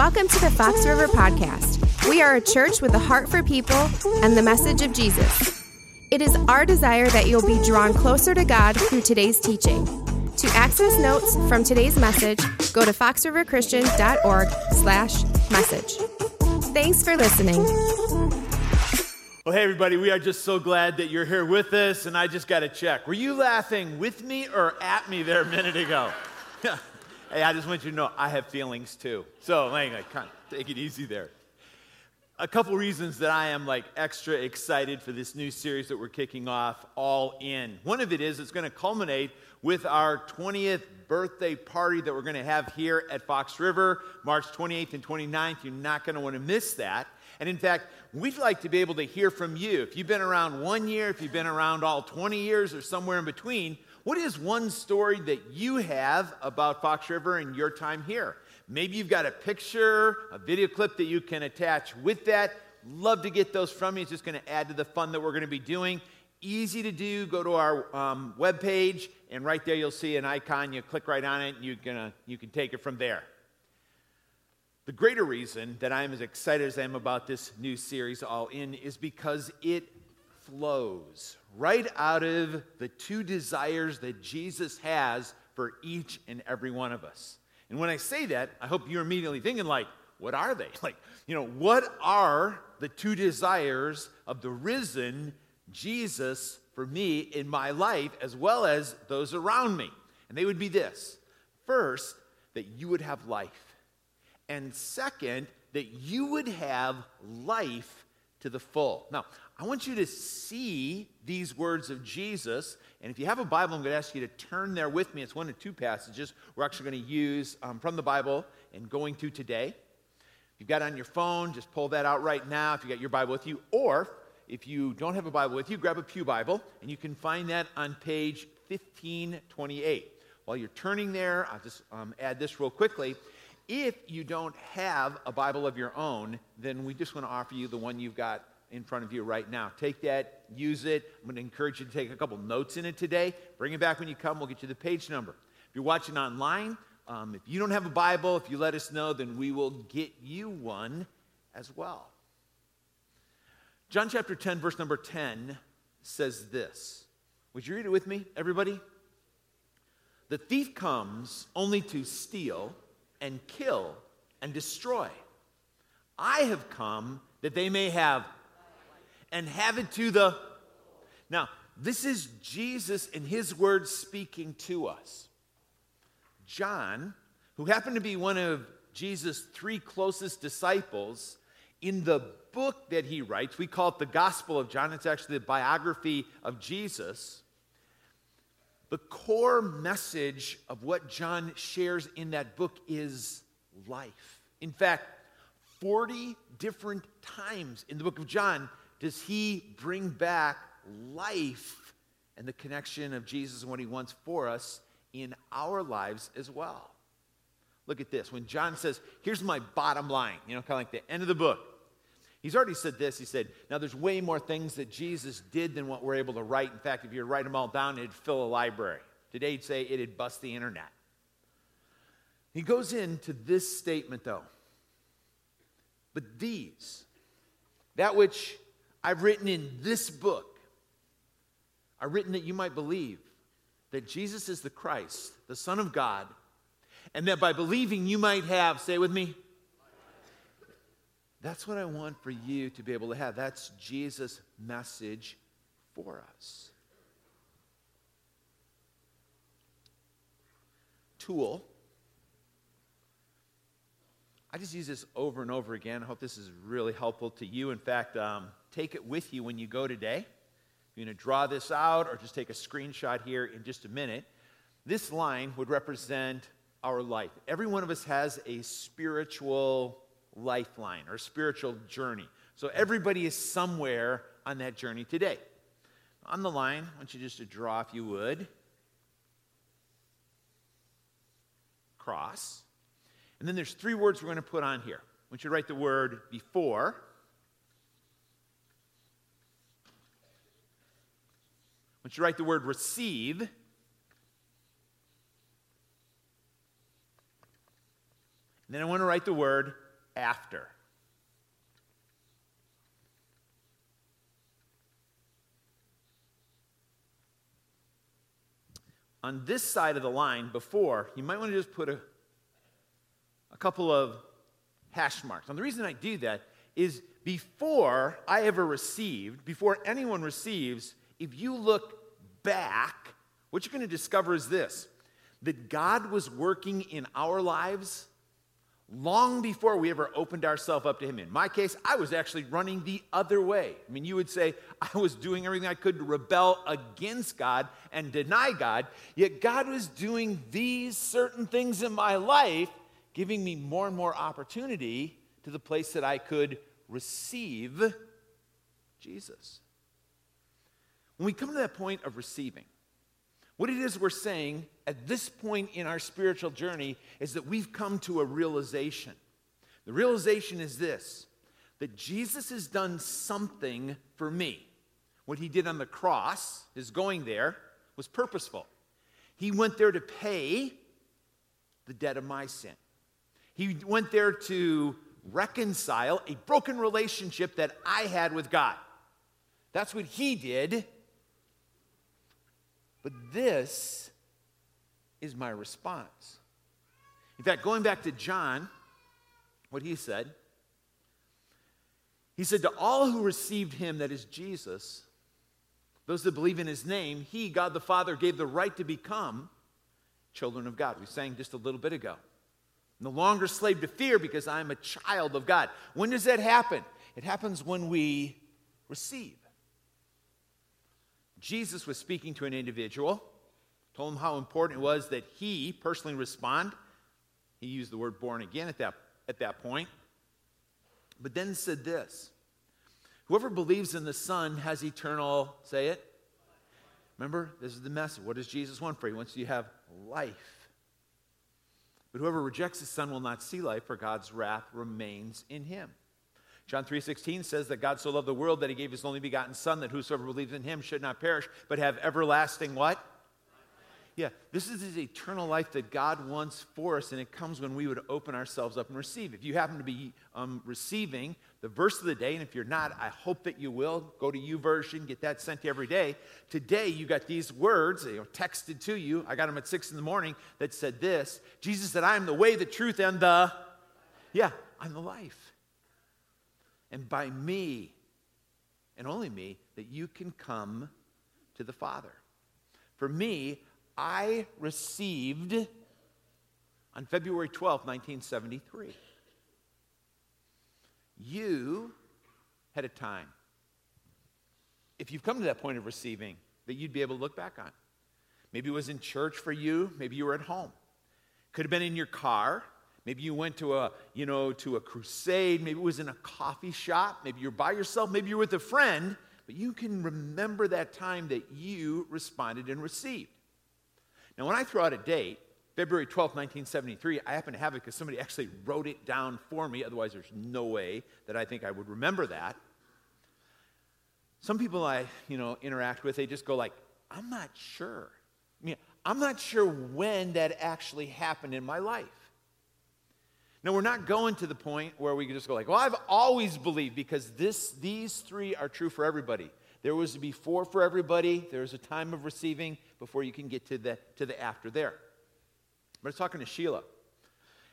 Welcome to the Fox River Podcast. We are a church with a heart for people and the message of Jesus. It is our desire that you'll be drawn closer to God through today's teaching. To access notes from today's message, go to foxriverchristian.org slash message. Thanks for listening. Well, hey, everybody, we are just so glad that you're here with us, and I just got to check. Were you laughing with me or at me there a minute ago? hey, I just want you to know I have feelings too. So, like, kind of take it easy there. A couple reasons that I am like extra excited for this new series that we're kicking off, All In. One of it is it's going to culminate with our 20th birthday party that we're going to have here at Fox River, March 28th and 29th. You're not going to want to miss that. And in fact, we'd like to be able to hear from you. If you've been around one year, if you've been around all 20 years, or somewhere in between, what is one story that you have about Fox River and your time here? Maybe you've got a picture, a video clip that you can attach with that. Love to get those from you. It's just going to add to the fun that we're going to be doing. Easy to do. Go to our um, webpage, and right there you'll see an icon. You click right on it, and you can, you can take it from there. The greater reason that I'm as excited as I am about this new series, All In, is because it flows right out of the two desires that Jesus has for each and every one of us. And when I say that, I hope you're immediately thinking, like, what are they? Like, you know, what are the two desires of the risen Jesus for me in my life, as well as those around me? And they would be this first, that you would have life and second, that you would have life to the full. Now, I want you to see these words of Jesus. And if you have a Bible, I'm going to ask you to turn there with me. It's one of two passages we're actually going to use um, from the Bible and going to today. If you've got it on your phone, just pull that out right now if you got your Bible with you. Or if you don't have a Bible with you, grab a Pew Bible, and you can find that on page 1528. While you're turning there, I'll just um, add this real quickly. If you don't have a Bible of your own, then we just want to offer you the one you've got in front of you right now. Take that, use it. I'm going to encourage you to take a couple notes in it today. Bring it back when you come. We'll get you the page number. If you're watching online, um, if you don't have a Bible, if you let us know, then we will get you one as well. John chapter 10, verse number 10 says this. Would you read it with me, everybody? The thief comes only to steal and kill and destroy. I have come that they may have and have it to the. Now, this is Jesus in his words speaking to us. John, who happened to be one of Jesus' three closest disciples, in the book that he writes, we call it the Gospel of John, it's actually the biography of Jesus. The core message of what John shares in that book is life. In fact, 40 different times in the book of John does he bring back life and the connection of Jesus and what he wants for us in our lives as well. Look at this. When John says, Here's my bottom line, you know, kind of like the end of the book. He's already said this. He said, Now there's way more things that Jesus did than what we're able to write. In fact, if you write them all down, it'd fill a library. Today, he'd say it'd bust the internet. He goes into this statement, though. But these, that which I've written in this book, I've written that you might believe that Jesus is the Christ, the Son of God, and that by believing you might have, say with me, that's what I want for you to be able to have. That's Jesus' message for us. Tool. I just use this over and over again. I hope this is really helpful to you. In fact, um, take it with you when you go today. You're going to draw this out or just take a screenshot here in just a minute. This line would represent our life. Every one of us has a spiritual lifeline or spiritual journey. So everybody is somewhere on that journey today. On the line, I want you just to draw, if you would, cross. And then there's three words we're going to put on here. I want you to write the word before. I want you to write the word receive. And then I want to write the word after. On this side of the line, before, you might want to just put a, a couple of hash marks. And the reason I do that is before I ever received, before anyone receives, if you look back, what you're going to discover is this that God was working in our lives long before we ever opened ourselves up to Him. In my case, I was actually running the other way. I mean, you would say I was doing everything I could to rebel against God and deny God, yet God was doing these certain things in my life, giving me more and more opportunity to the place that I could receive Jesus. When we come to that point of receiving, what it is we're saying at this point in our spiritual journey is that we've come to a realization. The realization is this that Jesus has done something for me. What he did on the cross, his going there, was purposeful. He went there to pay the debt of my sin. He went there to reconcile a broken relationship that I had with God. That's what he did but this is my response. In fact, going back to John, what he said, he said, To all who received him, that is Jesus, those that believe in his name, he, God the Father, gave the right to become children of God. We sang just a little bit ago. No longer slave to fear because I'm a child of God. When does that happen? It happens when we receive. Jesus was speaking to an individual, told him how important it was that he personally respond. He used the word born again at that, at that point. But then said this Whoever believes in the Son has eternal, say it. Remember, this is the message. What does Jesus want for you? Wants you have life. But whoever rejects the Son will not see life, for God's wrath remains in him. John 3:16 says that God so loved the world that he gave his only begotten son that whosoever believes in him should not perish but have everlasting what? Yeah, this is his eternal life that God wants for us, and it comes when we would open ourselves up and receive. If you happen to be um, receiving the verse of the day, and if you're not, I hope that you will. Go to YouVersion, get that sent to you every day. Today, you got these words you know, texted to you. I got them at six in the morning that said this Jesus said, I am the way, the truth, and the. Yeah, I'm the life and by me, and only me, that you can come to the Father. For me, I received on February 12, 1973. You had a time, if you've come to that point of receiving, that you'd be able to look back on. Maybe it was in church for you, maybe you were at home. Could have been in your car, Maybe you went to a, you know, to a crusade. Maybe it was in a coffee shop. Maybe you're by yourself. Maybe you're with a friend. But you can remember that time that you responded and received. Now, when I throw out a date, February 12, 1973, I happen to have it because somebody actually wrote it down for me. Otherwise, there's no way that I think I would remember that. Some people I, you know, interact with, they just go like, I'm not sure. I mean, I'm not sure when that actually happened in my life. Now, we're not going to the point where we can just go like, well, I've always believed because this, these three are true for everybody. There was a before for everybody. there was a time of receiving before you can get to the, to the after there. But I was talking to Sheila.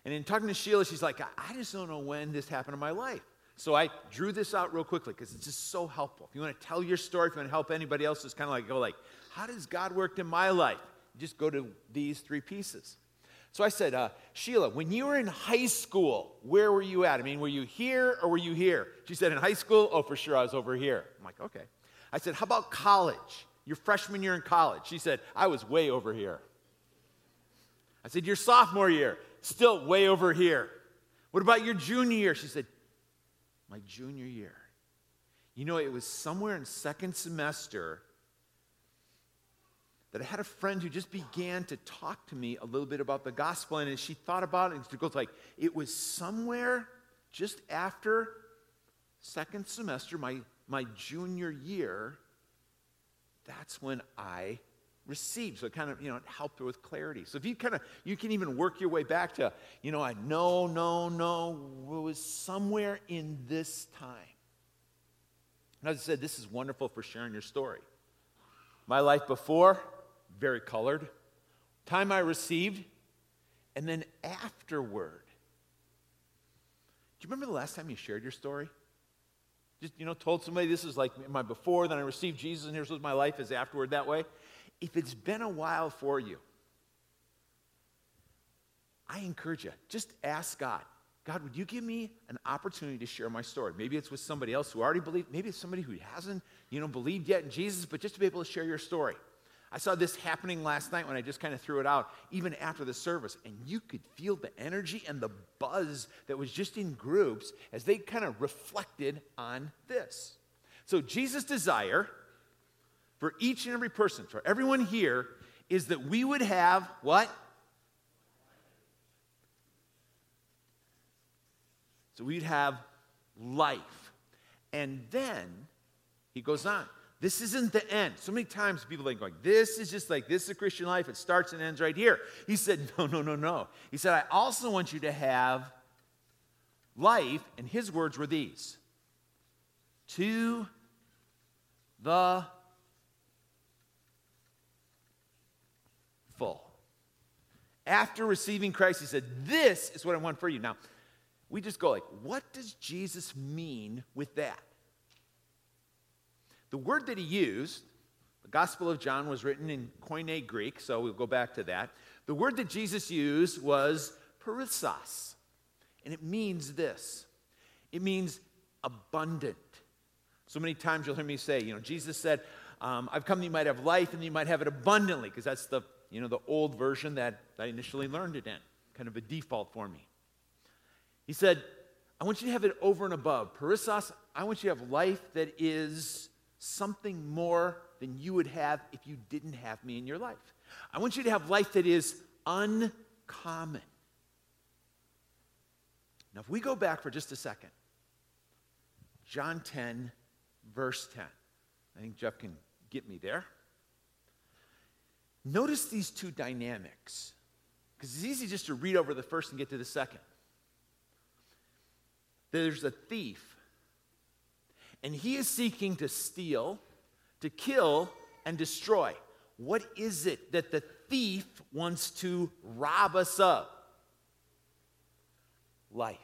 And in talking to Sheila, she's like, I just don't know when this happened in my life. So I drew this out real quickly because it's just so helpful. If you want to tell your story, if you want to help anybody else, it's kind of like go like, how does God work in my life? just go to these three pieces. So I said, uh, Sheila, when you were in high school, where were you at? I mean, were you here or were you here? She said, in high school, oh, for sure, I was over here. I'm like, okay. I said, how about college? Your freshman year in college. She said, I was way over here. I said, your sophomore year, still way over here. What about your junior year? She said, my junior year. You know, it was somewhere in second semester that I had a friend who just began to talk to me a little bit about the gospel, and as she thought about it, and she goes like, it was somewhere just after second semester, my, my junior year, that's when I received. So it kind of, you know, it helped with clarity. So if you kind of, you can even work your way back to, you know, I know, no, no, it was somewhere in this time. And as I said, this is wonderful for sharing your story. My life before, very colored. Time I received, and then afterward. Do you remember the last time you shared your story? Just, you know, told somebody this is like my before, then I received Jesus, and here's what my life is afterward that way. If it's been a while for you, I encourage you, just ask God. God, would you give me an opportunity to share my story? Maybe it's with somebody else who already believed. Maybe it's somebody who hasn't, you know, believed yet in Jesus, but just to be able to share your story. I saw this happening last night when I just kind of threw it out, even after the service, and you could feel the energy and the buzz that was just in groups as they kind of reflected on this. So, Jesus' desire for each and every person, for everyone here, is that we would have what? So we'd have life. And then he goes on. This isn't the end. So many times people think like, this is just like, this is a Christian life. It starts and ends right here. He said, no, no, no, no. He said, I also want you to have life. And his words were these to the full. After receiving Christ, he said, This is what I want for you. Now, we just go like, what does Jesus mean with that? The word that he used, the Gospel of John was written in Koine Greek, so we'll go back to that. The word that Jesus used was perissos, and it means this it means abundant. So many times you'll hear me say, you know, Jesus said, um, I've come that you might have life and you might have it abundantly, because that's the, you know, the old version that I initially learned it in, kind of a default for me. He said, I want you to have it over and above. Perissos, I want you to have life that is something more than you would have if you didn't have me in your life. I want you to have life that is uncommon. Now, if we go back for just a second, John 10, verse 10. I think Jeff can get me there. Notice these two dynamics, because it's easy just to read over the first and get to the second. There's a thief and he is seeking to steal, to kill, and destroy. What is it that the thief wants to rob us of? Life.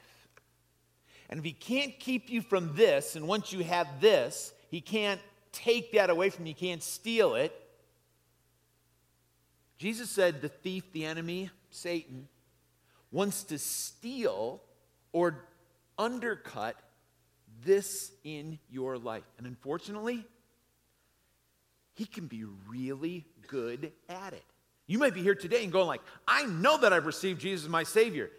And if he can't keep you from this, and once you have this, he can't take that away from you, he can't steal it. Jesus said the thief, the enemy, Satan, wants to steal or undercut this in your life. And unfortunately, he can be really good at it. You might be here today and going like, I know that I've received Jesus as my Savior.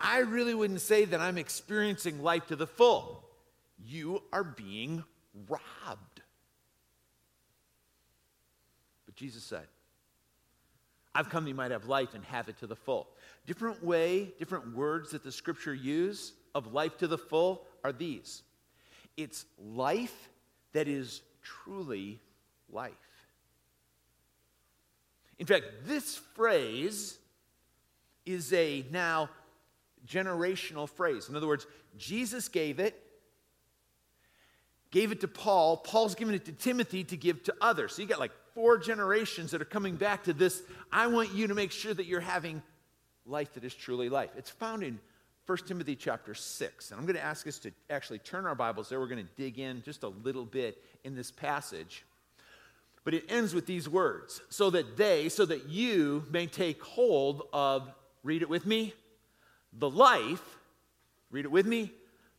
I really wouldn't say that I'm experiencing life to the full. You are being robbed. But Jesus said, I've come that you might have life and have it to the full. Different way, different words that the scripture use of life to the full are these it's life that is truly life. In fact, this phrase is a now generational phrase. In other words, Jesus gave it, gave it to Paul, Paul's given it to Timothy to give to others. So you got like four generations that are coming back to this. I want you to make sure that you're having life that is truly life. It's found in 1 Timothy chapter 6. And I'm going to ask us to actually turn our Bibles there. We're going to dig in just a little bit in this passage. But it ends with these words so that they, so that you may take hold of, read it with me, the life, read it with me,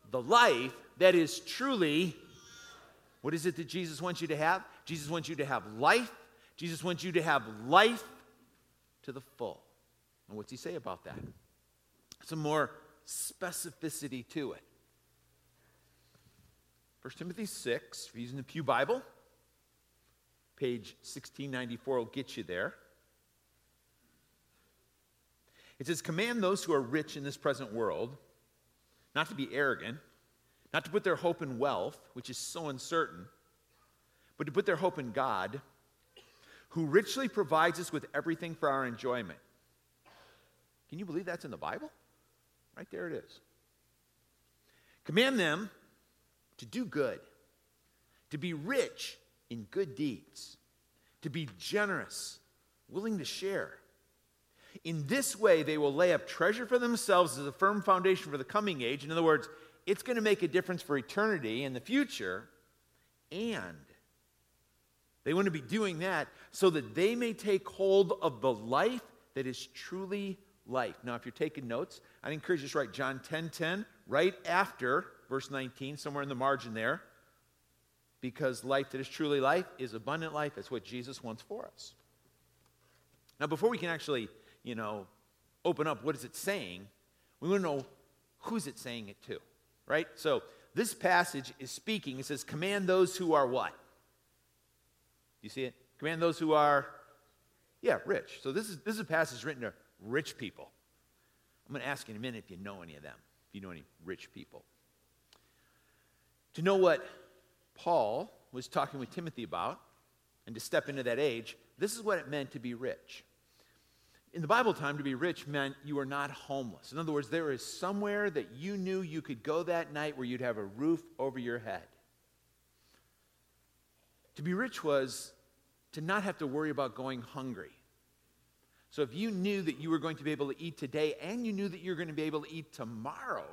the life that is truly, what is it that Jesus wants you to have? Jesus wants you to have life. Jesus wants you to have life to the full. And what's he say about that? Some more specificity to it. 1 Timothy 6, if you're using the Pew Bible, page 1694 will get you there. It says, Command those who are rich in this present world not to be arrogant, not to put their hope in wealth, which is so uncertain, but to put their hope in God, who richly provides us with everything for our enjoyment. Can you believe that's in the Bible? Right there it is. Command them to do good, to be rich in good deeds, to be generous, willing to share. In this way, they will lay up treasure for themselves as a firm foundation for the coming age. In other words, it's going to make a difference for eternity in the future. And they want to be doing that so that they may take hold of the life that is truly life. Now, if you're taking notes, I'd encourage you to write John 10 10 right after verse 19, somewhere in the margin there. Because life that is truly life is abundant life. That's what Jesus wants for us. Now, before we can actually, you know, open up what is it saying, we want to know who's it saying it to, right? So this passage is speaking. It says, command those who are what? Do you see it? Command those who are, yeah, rich. So this is, this is a passage written to rich people. I'm going to ask you in a minute if you know any of them, if you know any rich people. To know what Paul was talking with Timothy about and to step into that age, this is what it meant to be rich. In the Bible time, to be rich meant you were not homeless. In other words, there is somewhere that you knew you could go that night where you'd have a roof over your head. To be rich was to not have to worry about going hungry. So if you knew that you were going to be able to eat today and you knew that you were going to be able to eat tomorrow,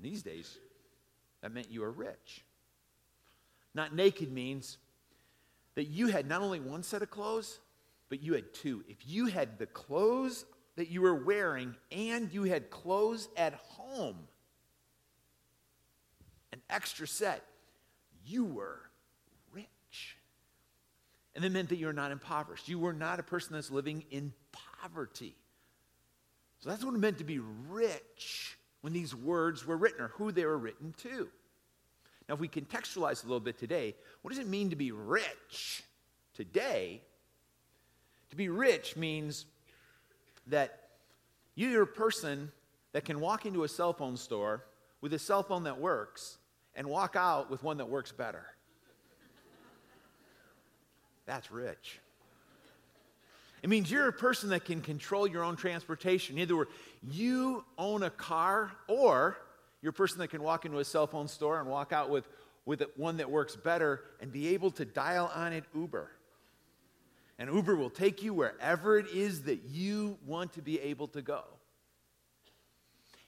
these days, that meant you were rich. Not naked means that you had not only one set of clothes, but you had two. If you had the clothes that you were wearing and you had clothes at home, an extra set, you were and it meant that you're not impoverished. You were not a person that's living in poverty. So that's what it meant to be rich when these words were written or who they were written to. Now, if we contextualize a little bit today, what does it mean to be rich today? To be rich means that you're a person that can walk into a cell phone store with a cell phone that works and walk out with one that works better. That's rich. It means you're a person that can control your own transportation. Either you own a car or you're a person that can walk into a cell phone store and walk out with, with one that works better and be able to dial on it Uber. And Uber will take you wherever it is that you want to be able to go.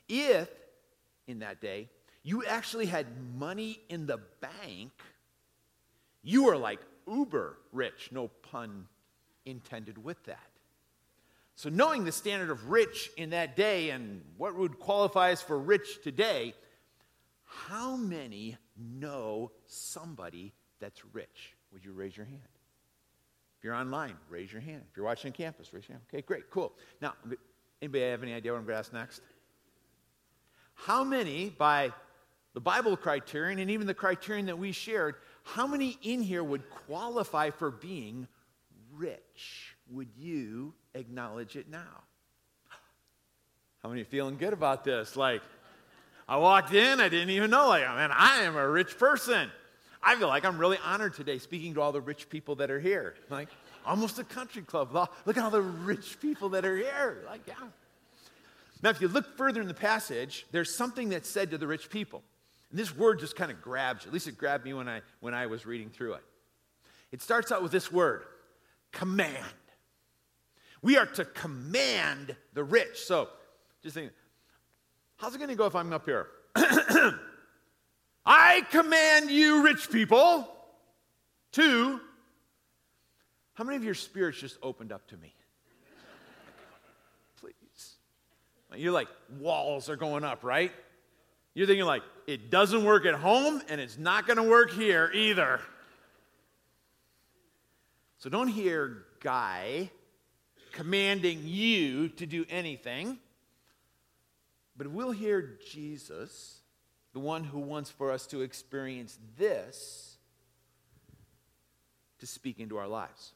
If, in that day, you actually had money in the bank, you are like uber rich, no pun intended with that. So, knowing the standard of rich in that day and what would qualify us for rich today, how many know somebody that's rich? Would you raise your hand? If you're online, raise your hand. If you're watching campus, raise your hand. Okay, great, cool. Now, anybody have any idea what I'm going to ask next? How many, by the Bible criterion and even the criterion that we shared, how many in here would qualify for being rich? Would you acknowledge it now? How many feeling good about this? Like, I walked in, I didn't even know, like, man, I am a rich person. I feel like I'm really honored today speaking to all the rich people that are here. Like, almost a country club. Look at all the rich people that are here. Like, yeah. Now, if you look further in the passage, there's something that's said to the rich people. And this word just kind of grabs you. At least it grabbed me when I, when I was reading through it. It starts out with this word command. We are to command the rich. So just think, how's it going to go if I'm up here? I command you, rich people, to. How many of your spirits just opened up to me? Please. You're like, walls are going up, right? You're thinking, like, it doesn't work at home and it's not going to work here either. So don't hear Guy commanding you to do anything, but we'll hear Jesus, the one who wants for us to experience this, to speak into our lives.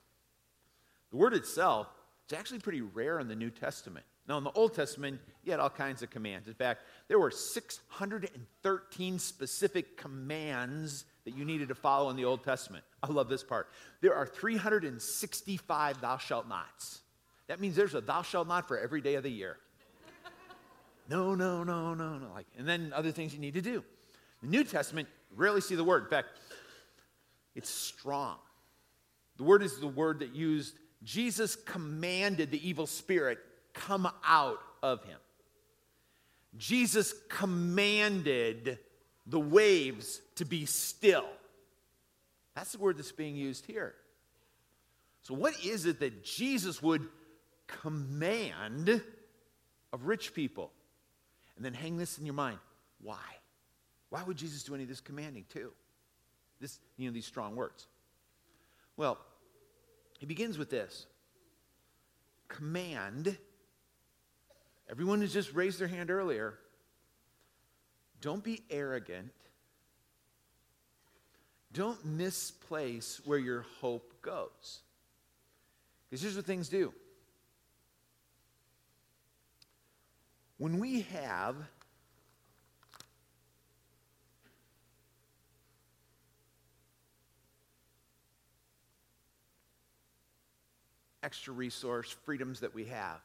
The word itself, it's actually pretty rare in the New Testament. Now, in the Old Testament, you had all kinds of commands. In fact, there were 613 specific commands that you needed to follow in the Old Testament. I love this part. There are 365 thou shalt nots. That means there's a thou shalt not for every day of the year. No, no, no, no, no. Like, and then other things you need to do. The New Testament, rarely see the word. In fact, it's strong. The word is the word that used Jesus commanded the evil spirit come out of him. Jesus commanded the waves to be still. That's the word that's being used here. So, what is it that Jesus would command of rich people? And then hang this in your mind. Why? Why would Jesus do any of this commanding too? This, you know, these strong words. Well, he begins with this command. Everyone who's just raised their hand earlier, don't be arrogant. Don't misplace where your hope goes. Because here's what things do. When we have extra resource, freedoms that we have.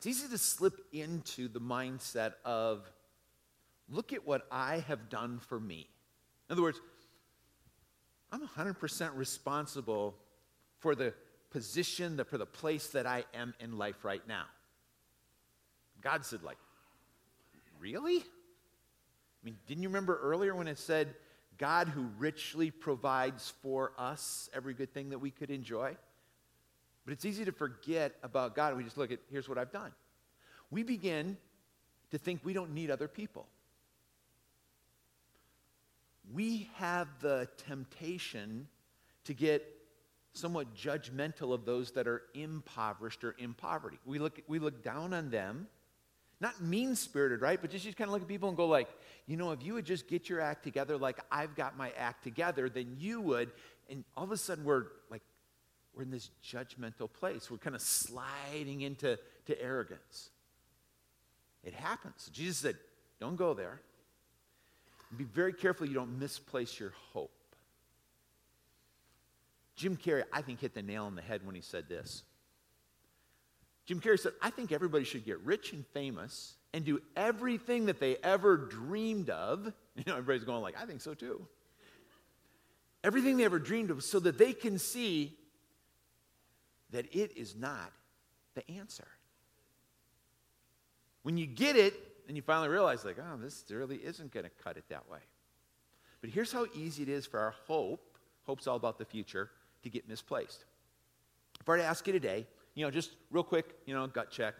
It's easy to slip into the mindset of, look at what I have done for me. In other words, I'm 100% responsible for the position, the, for the place that I am in life right now. God said, like, really? I mean, didn't you remember earlier when it said, God who richly provides for us every good thing that we could enjoy? But it's easy to forget about God. We just look at, here's what I've done. We begin to think we don't need other people. We have the temptation to get somewhat judgmental of those that are impoverished or in poverty. We look, we look down on them, not mean spirited, right? But just, just kind of look at people and go, like, you know, if you would just get your act together like I've got my act together, then you would. And all of a sudden, we're like we're in this judgmental place. We're kind of sliding into to arrogance. It happens. Jesus said, Don't go there. Be very careful you don't misplace your hope. Jim Carrey, I think, hit the nail on the head when he said this. Jim Carrey said, I think everybody should get rich and famous and do everything that they ever dreamed of. You know, everybody's going like, I think so too. Everything they ever dreamed of so that they can see that it is not the answer. When you get it, and you finally realize, like, oh, this really isn't going to cut it that way. But here's how easy it is for our hope, hope's all about the future, to get misplaced. If I were to ask you today, you know, just real quick, you know, gut check.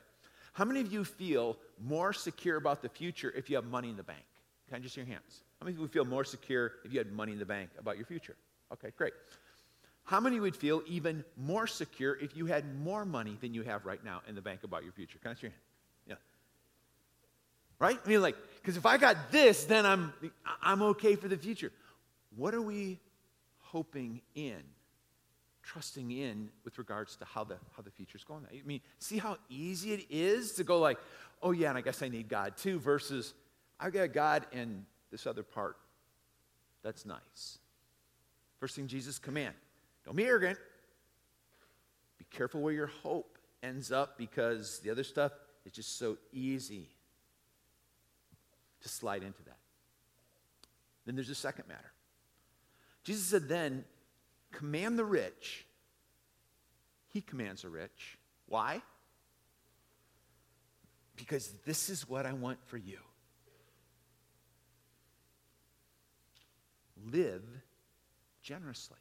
How many of you feel more secure about the future if you have money in the bank? Can I just see your hands? How many of you feel more secure if you had money in the bank about your future? Okay, great. How many would feel even more secure if you had more money than you have right now in the bank about your future? Can I see your hand? Yeah. Right? I mean, like, because if I got this, then I'm, I'm okay for the future. What are we hoping in, trusting in with regards to how the, how the future's going? I mean, see how easy it is to go like, oh yeah, and I guess I need God too, versus I've got God and this other part. That's nice. First thing Jesus command, don't be arrogant. Be careful where your hope ends up because the other stuff is just so easy to slide into that. Then there's a second matter. Jesus said, then command the rich. He commands the rich. Why? Because this is what I want for you. Live generously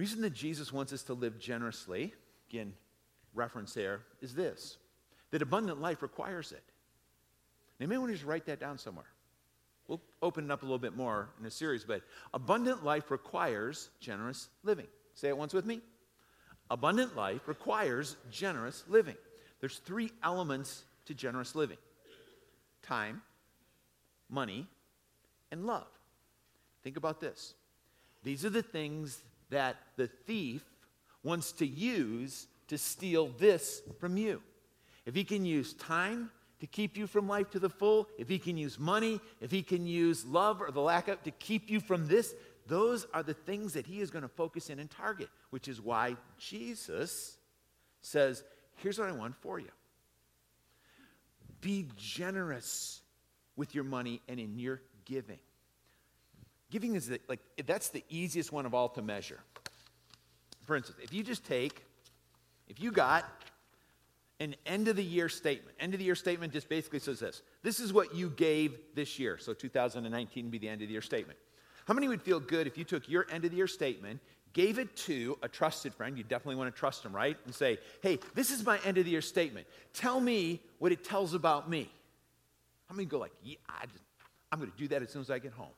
reason that Jesus wants us to live generously, again, reference there, is this that abundant life requires it. Now, you may want to just write that down somewhere. We'll open it up a little bit more in a series, but abundant life requires generous living. Say it once with me. Abundant life requires generous living. There's three elements to generous living time, money, and love. Think about this. These are the things that the thief wants to use to steal this from you. If he can use time, to keep you from life to the full, if He can use money, if He can use love or the lack of to keep you from this, those are the things that He is going to focus in and target, which is why Jesus says, Here's what I want for you be generous with your money and in your giving. Giving is the, like, that's the easiest one of all to measure. For instance, if you just take, if you got an end of the year statement, end of the year statement just basically says this this is what you gave this year. So 2019 would be the end of the year statement. How many would feel good if you took your end of the year statement, gave it to a trusted friend? You definitely want to trust them, right? And say, hey, this is my end of the year statement. Tell me what it tells about me. How many go like, yeah, I I'm going to do that as soon as I get home?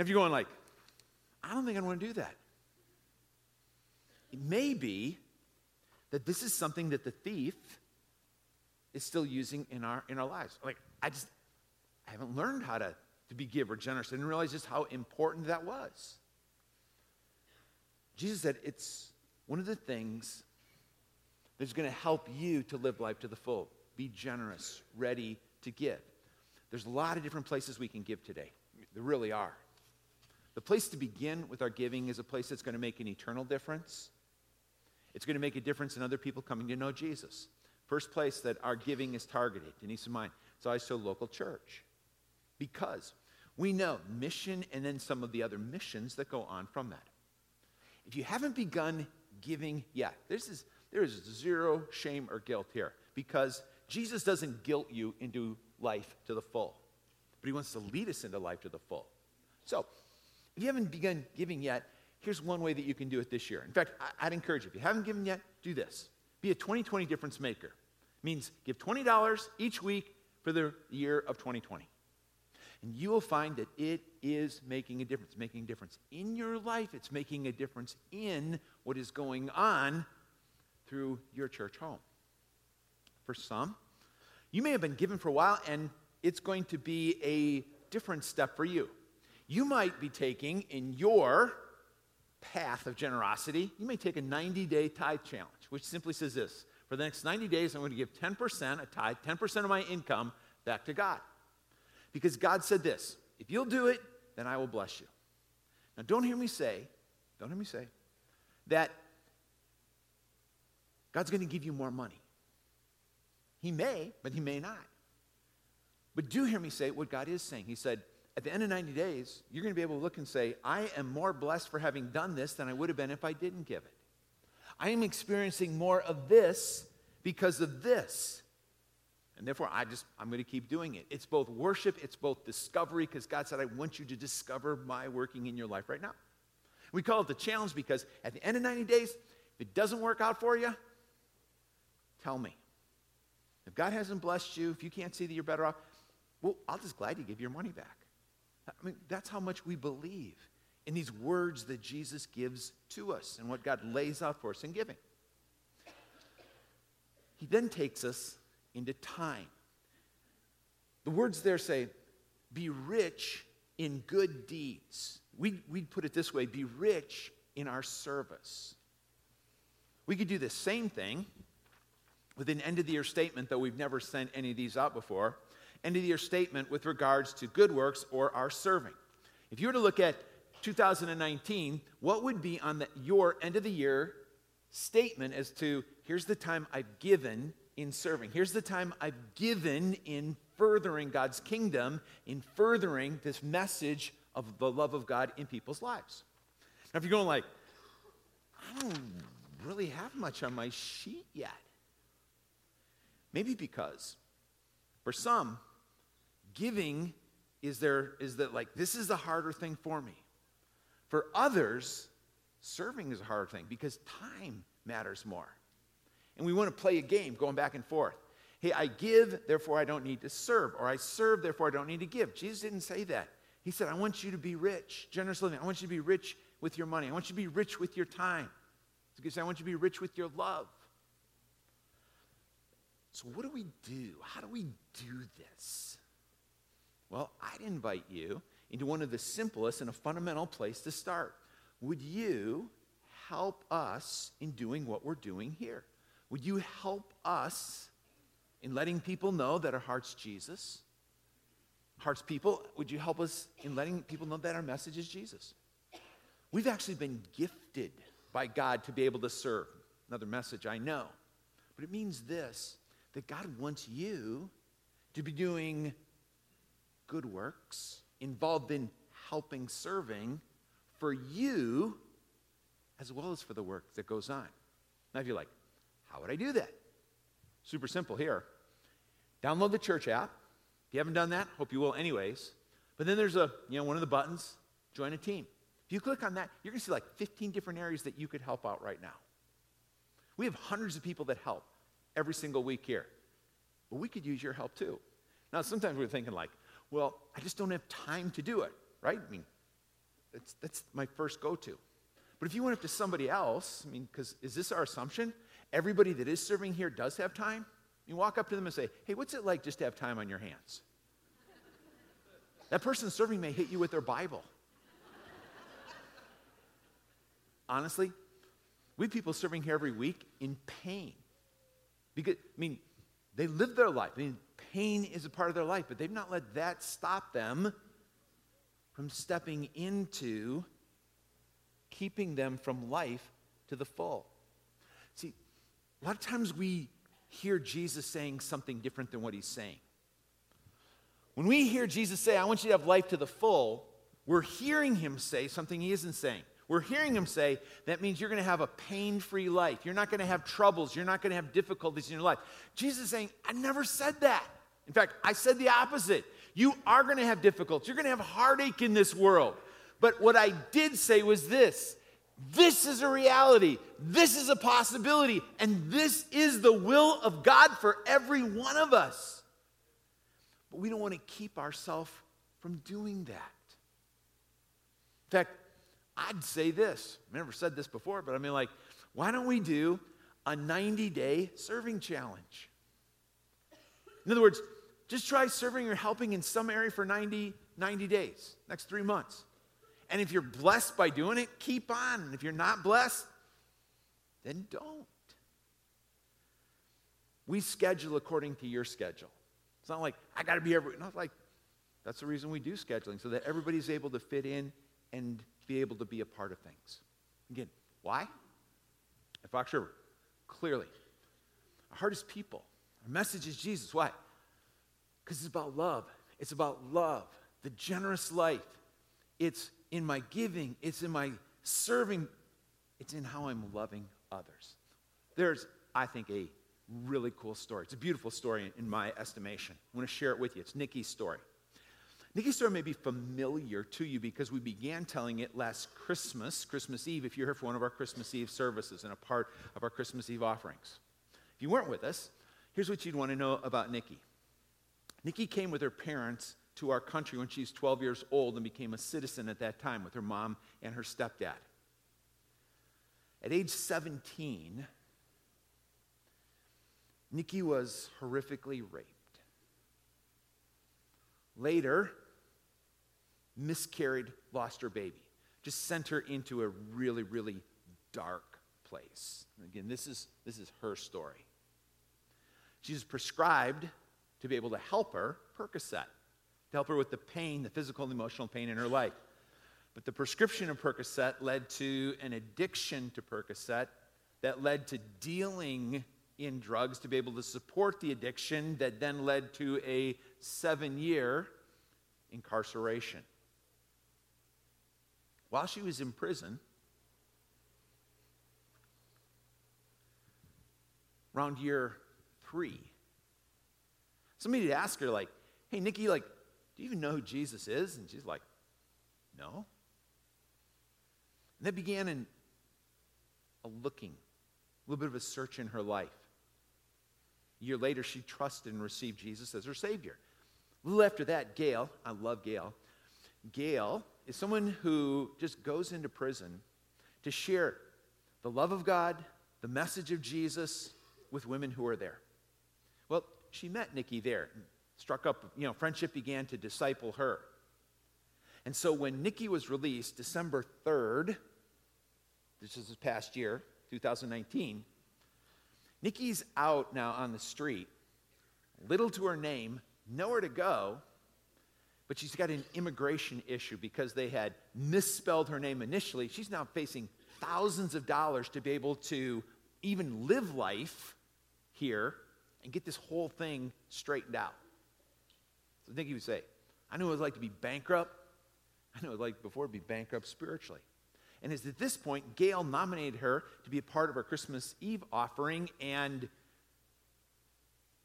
If you're going like, I don't think I want to do that. It may be that this is something that the thief is still using in our in our lives. Like, I just I haven't learned how to, to be giver, generous. I didn't realize just how important that was. Jesus said it's one of the things that's going to help you to live life to the full. Be generous, ready to give. There's a lot of different places we can give today. There really are. The place to begin with our giving is a place that's going to make an eternal difference. It's going to make a difference in other people coming to know Jesus. First place that our giving is targeted, Denise and mine, it's always to local church. Because we know mission and then some of the other missions that go on from that. If you haven't begun giving yet, this is, there is zero shame or guilt here because Jesus doesn't guilt you into life to the full, but he wants to lead us into life to the full. If you haven't begun giving yet, here's one way that you can do it this year. In fact, I'd encourage you, if you haven't given yet, do this. Be a 2020 difference maker. It means give $20 each week for the year of 2020. And you will find that it is making a difference, making a difference in your life. It's making a difference in what is going on through your church home. For some, you may have been given for a while, and it's going to be a different step for you. You might be taking in your path of generosity, you may take a 90 day tithe challenge, which simply says this For the next 90 days, I'm going to give 10% a tithe, 10% of my income back to God. Because God said this if you'll do it, then I will bless you. Now, don't hear me say, don't hear me say, that God's going to give you more money. He may, but He may not. But do hear me say what God is saying. He said, at the end of 90 days, you're going to be able to look and say, I am more blessed for having done this than I would have been if I didn't give it. I am experiencing more of this because of this. And therefore, I just, I'm going to keep doing it. It's both worship, it's both discovery, because God said, I want you to discover my working in your life right now. We call it the challenge because at the end of 90 days, if it doesn't work out for you, tell me. If God hasn't blessed you, if you can't see that you're better off, well, I'll just gladly give your money back. I mean, that's how much we believe in these words that Jesus gives to us and what God lays out for us in giving. He then takes us into time. The words there say, be rich in good deeds. We, we'd put it this way be rich in our service. We could do the same thing with an end of the year statement, though we've never sent any of these out before. End of year statement with regards to good works or our serving. If you were to look at 2019, what would be on the, your end of the year statement as to here's the time I've given in serving. Here's the time I've given in furthering God's kingdom, in furthering this message of the love of God in people's lives. Now, if you're going like, I don't really have much on my sheet yet, maybe because for some, giving is there is that like this is the harder thing for me. For others, serving is a harder thing because time matters more and we want to play a game going back and forth. Hey, I give, therefore I don't need to serve, or I serve, therefore I don't need to give. Jesus didn't say that. He said, I want you to be rich, generous living. I want you to be rich with your money. I want you to be rich with your time. Because I want you to be rich with your love. So, what do we do? How do we do this? Well, I'd invite you into one of the simplest and a fundamental place to start. Would you help us in doing what we're doing here? Would you help us in letting people know that our heart's Jesus? Hearts people, would you help us in letting people know that our message is Jesus? We've actually been gifted by God to be able to serve. Another message I know. But it means this that God wants you to be doing good works, involved in helping, serving for you, as well as for the work that goes on. Now, if you're like, how would I do that? Super simple here. Download the church app. If you haven't done that, hope you will anyways. But then there's a, you know, one of the buttons, join a team. If you click on that, you're going to see like 15 different areas that you could help out right now. We have hundreds of people that help every single week here. But we could use your help too. Now, sometimes we're thinking like, well, I just don't have time to do it, right? I mean, that's, that's my first go to. But if you went up to somebody else, I mean, because is this our assumption? Everybody that is serving here does have time? You walk up to them and say, hey, what's it like just to have time on your hands? that person serving may hit you with their Bible. Honestly, we have people serving here every week in pain. Because, I mean, they live their life. I mean, pain is a part of their life, but they've not let that stop them from stepping into keeping them from life to the full. See, a lot of times we hear Jesus saying something different than what he's saying. When we hear Jesus say, I want you to have life to the full, we're hearing him say something he isn't saying. We're hearing him say that means you're going to have a pain free life. You're not going to have troubles. You're not going to have difficulties in your life. Jesus is saying, I never said that. In fact, I said the opposite. You are going to have difficulties. You're going to have heartache in this world. But what I did say was this this is a reality. This is a possibility. And this is the will of God for every one of us. But we don't want to keep ourselves from doing that. In fact, I'd say this. I've never said this before, but I mean, like, why don't we do a 90 day serving challenge? In other words, just try serving or helping in some area for 90, 90 days, next three months. And if you're blessed by doing it, keep on. And if you're not blessed, then don't. We schedule according to your schedule. It's not like, I got to be every. Not like, that's the reason we do scheduling, so that everybody's able to fit in and be able to be a part of things. Again, why? At Fox River, clearly, our heart is people. Our message is Jesus. Why? Because it's about love. It's about love, the generous life. It's in my giving, it's in my serving, it's in how I'm loving others. There's, I think, a really cool story. It's a beautiful story in my estimation. I want to share it with you. It's Nikki's story. Nikki's story may be familiar to you because we began telling it last Christmas, Christmas Eve, if you're here for one of our Christmas Eve services and a part of our Christmas Eve offerings. If you weren't with us, here's what you'd want to know about Nikki. Nikki came with her parents to our country when she was 12 years old and became a citizen at that time with her mom and her stepdad. At age 17, Nikki was horrifically raped. Later, miscarried, lost her baby. Just sent her into a really, really dark place. Again, this is, this is her story. She was prescribed to be able to help her Percocet to help her with the pain, the physical and emotional pain in her life. But the prescription of Percocet led to an addiction to Percocet that led to dealing in drugs to be able to support the addiction that then led to a seven year incarceration. While she was in prison, around year three, somebody would ask her, like, hey, Nikki, like, do you even know who Jesus is? And she's like, no. And that began in a looking, a little bit of a search in her life. A year later, she trusted and received Jesus as her Savior. A little after that, Gail, I love Gail. Gail is someone who just goes into prison to share the love of God, the message of Jesus with women who are there. Well, she met Nikki there struck up, you know, friendship began to disciple her. And so when Nikki was released, December 3rd, this is this past year, 2019, Nikki's out now on the street, little to her name, nowhere to go, but she's got an immigration issue because they had misspelled her name initially. She's now facing thousands of dollars to be able to even live life here and get this whole thing straightened out. So I think he would say, I knew what it was like to be bankrupt. I knew it was like before to be bankrupt spiritually. And it's at this point, Gail nominated her to be a part of our Christmas Eve offering, and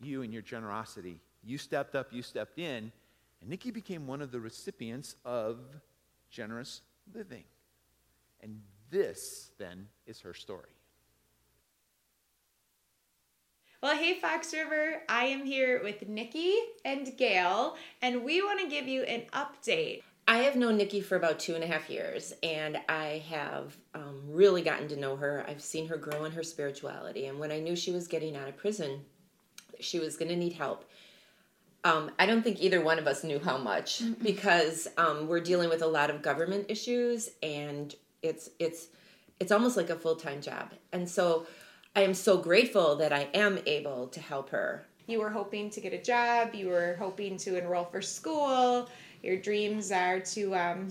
you and your generosity, you stepped up, you stepped in, and Nikki became one of the recipients of generous living. And this, then, is her story. Well, hey, Fox River, I am here with Nikki and Gail, and we want to give you an update. I have known Nikki for about two and a half years, and I have um, really gotten to know her. I've seen her grow in her spirituality, and when I knew she was getting out of prison, she was going to need help. Um, I don't think either one of us knew how much mm-hmm. because um, we're dealing with a lot of government issues, and it's it's it's almost like a full time job. And so, I am so grateful that I am able to help her. You were hoping to get a job. You were hoping to enroll for school your dreams are to um,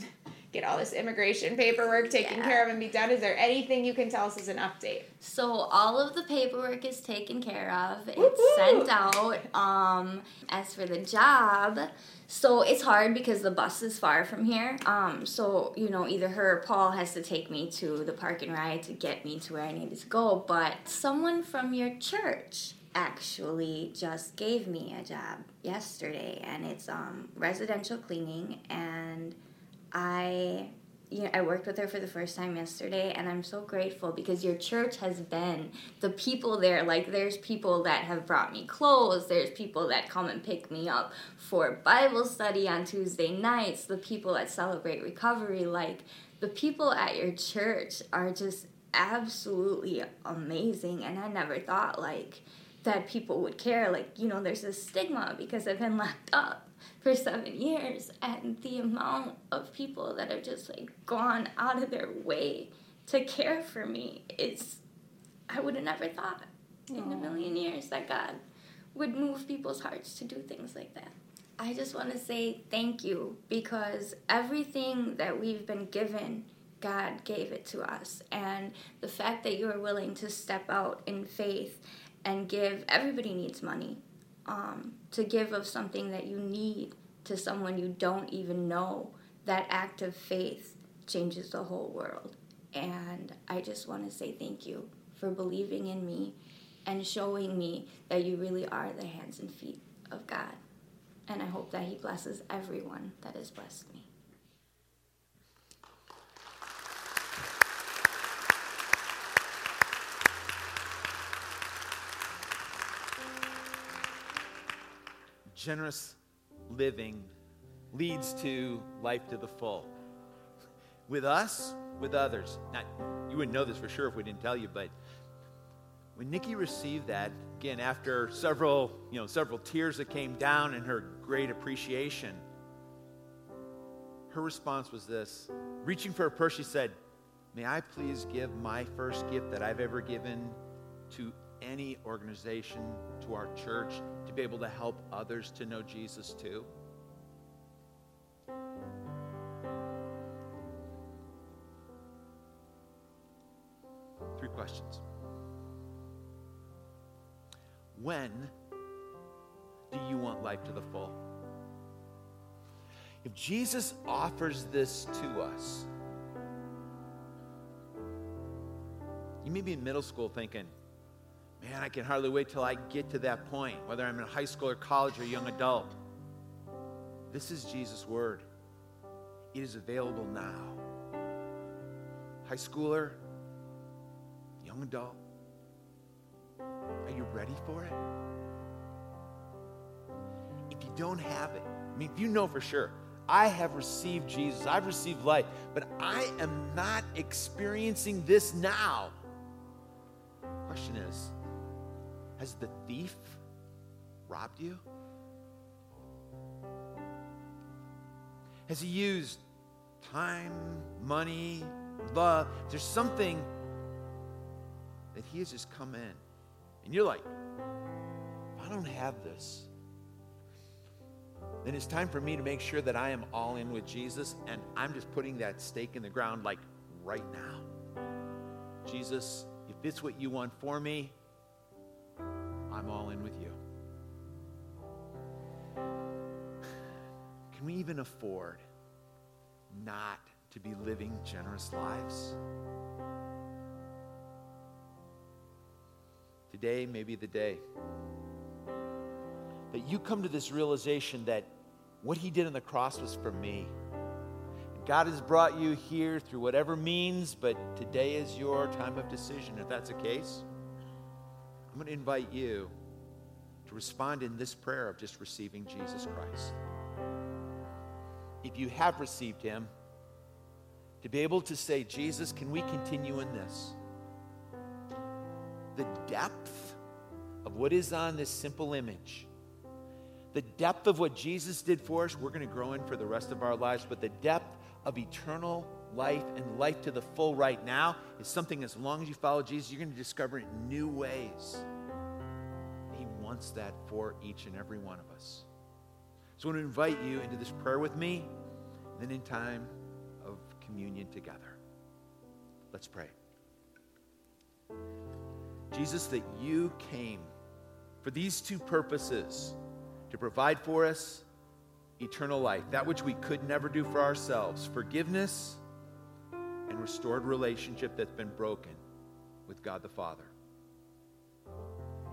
get all this immigration paperwork taken yeah. care of and be done. Is there anything you can tell us as an update? So all of the paperwork is taken care of. It's Woo-hoo! sent out. Um, as for the job, so it's hard because the bus is far from here. Um, so you know, either her or Paul has to take me to the park and ride to get me to where I needed to go. But someone from your church actually just gave me a job yesterday and it's um, residential cleaning and you know, I worked with her for the first time yesterday and I'm so grateful because your church has been the people there. Like there's people that have brought me clothes there's people that come and pick me up for Bible study on Tuesday nights the people that celebrate recovery. Like the people at your church are just absolutely amazing and I never thought like that people would care. Like, you know, there's a stigma because I've been locked up for seven years, and the amount of people that have just like gone out of their way to care for me is, I would have never thought Aww. in a million years that God would move people's hearts to do things like that. I just want to say thank you because everything that we've been given, God gave it to us. And the fact that you are willing to step out in faith and give everybody needs money um, to give of something that you need to someone you don't even know that act of faith changes the whole world. And i just want to say thank you for believing in me and showing me that you really are the hands and feet of god. And i hope that he blesses everyone that has blessed me generous living leads to life to the full. With us, with others. Now, you wouldn't know this for sure if we didn't tell you, but when Nikki received that, again, after several, you know, several tears that came down and her great appreciation, her response was this. Reaching for her purse, she said, May I please give my first gift that I've ever given to any organization, to our church, be able to help others to know Jesus too? Three questions. When do you want life to the full? If Jesus offers this to us, you may be in middle school thinking, man, I can hardly wait till I get to that point, whether I'm in high school or college or young adult. This is Jesus' word. It is available now. High schooler, young adult, are you ready for it? If you don't have it, I mean, if you know for sure, I have received Jesus, I've received life, but I am not experiencing this now. Question is, has the thief robbed you? Has he used time, money, love? There's something that he has just come in and you're like, I don't have this, then it's time for me to make sure that I am all in with Jesus and I'm just putting that stake in the ground like right now. Jesus, if it's what you want for me, I'm all in with you. Can we even afford not to be living generous lives? Today may be the day that you come to this realization that what he did on the cross was for me. God has brought you here through whatever means, but today is your time of decision. If that's the case, I'm going to invite you to respond in this prayer of just receiving Jesus Christ. If you have received him, to be able to say, Jesus, can we continue in this? The depth of what is on this simple image the depth of what Jesus did for us, we're going to grow in for the rest of our lives, but the depth of eternal life and life to the full right now is something as long as you follow Jesus, you're going to discover it in new ways. He wants that for each and every one of us. So I want to invite you into this prayer with me, then in time of communion together. Let's pray. Jesus, that you came for these two purposes to provide for us eternal life, that which we could never do for ourselves, forgiveness and restored relationship that's been broken with God the Father.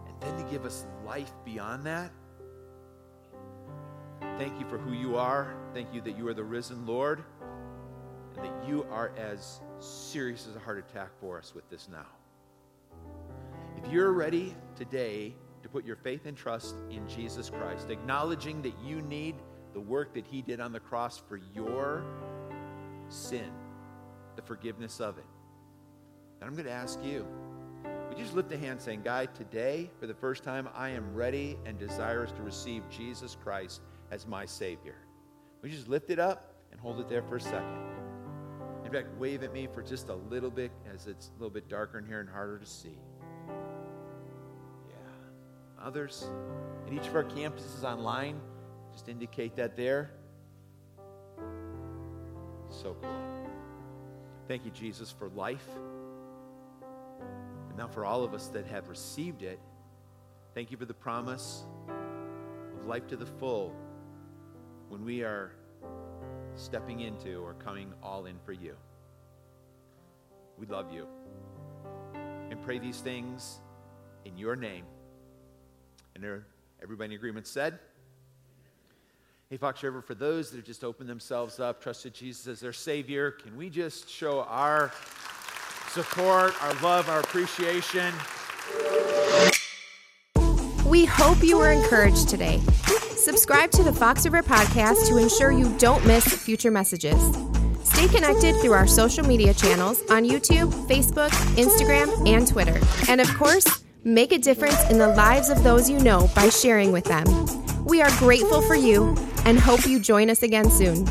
And then to give us life beyond that. Thank you for who you are. Thank you that you are the risen Lord and that you are as serious as a heart attack for us with this now. If you're ready today to put your faith and trust in Jesus Christ, acknowledging that you need the work that He did on the cross for your sin, the forgiveness of it. And I'm going to ask you, would you just lift a hand saying, God, today, for the first time, I am ready and desirous to receive Jesus Christ as my Savior? Would you just lift it up and hold it there for a second? In fact, wave at me for just a little bit as it's a little bit darker in here and harder to see Yeah. others. At each of our campuses online, just indicate that there. So cool. Thank you, Jesus, for life. And now for all of us that have received it, thank you for the promise of life to the full when we are stepping into or coming all in for you. We love you and pray these things in your name. And everybody in agreement said? Hey, Fox River, for those that have just opened themselves up, trusted Jesus as their Savior, can we just show our support, our love, our appreciation? We hope you were encouraged today. Subscribe to the Fox River Podcast to ensure you don't miss future messages. Stay connected through our social media channels on YouTube, Facebook, Instagram, and Twitter. And of course, Make a difference in the lives of those you know by sharing with them. We are grateful for you and hope you join us again soon.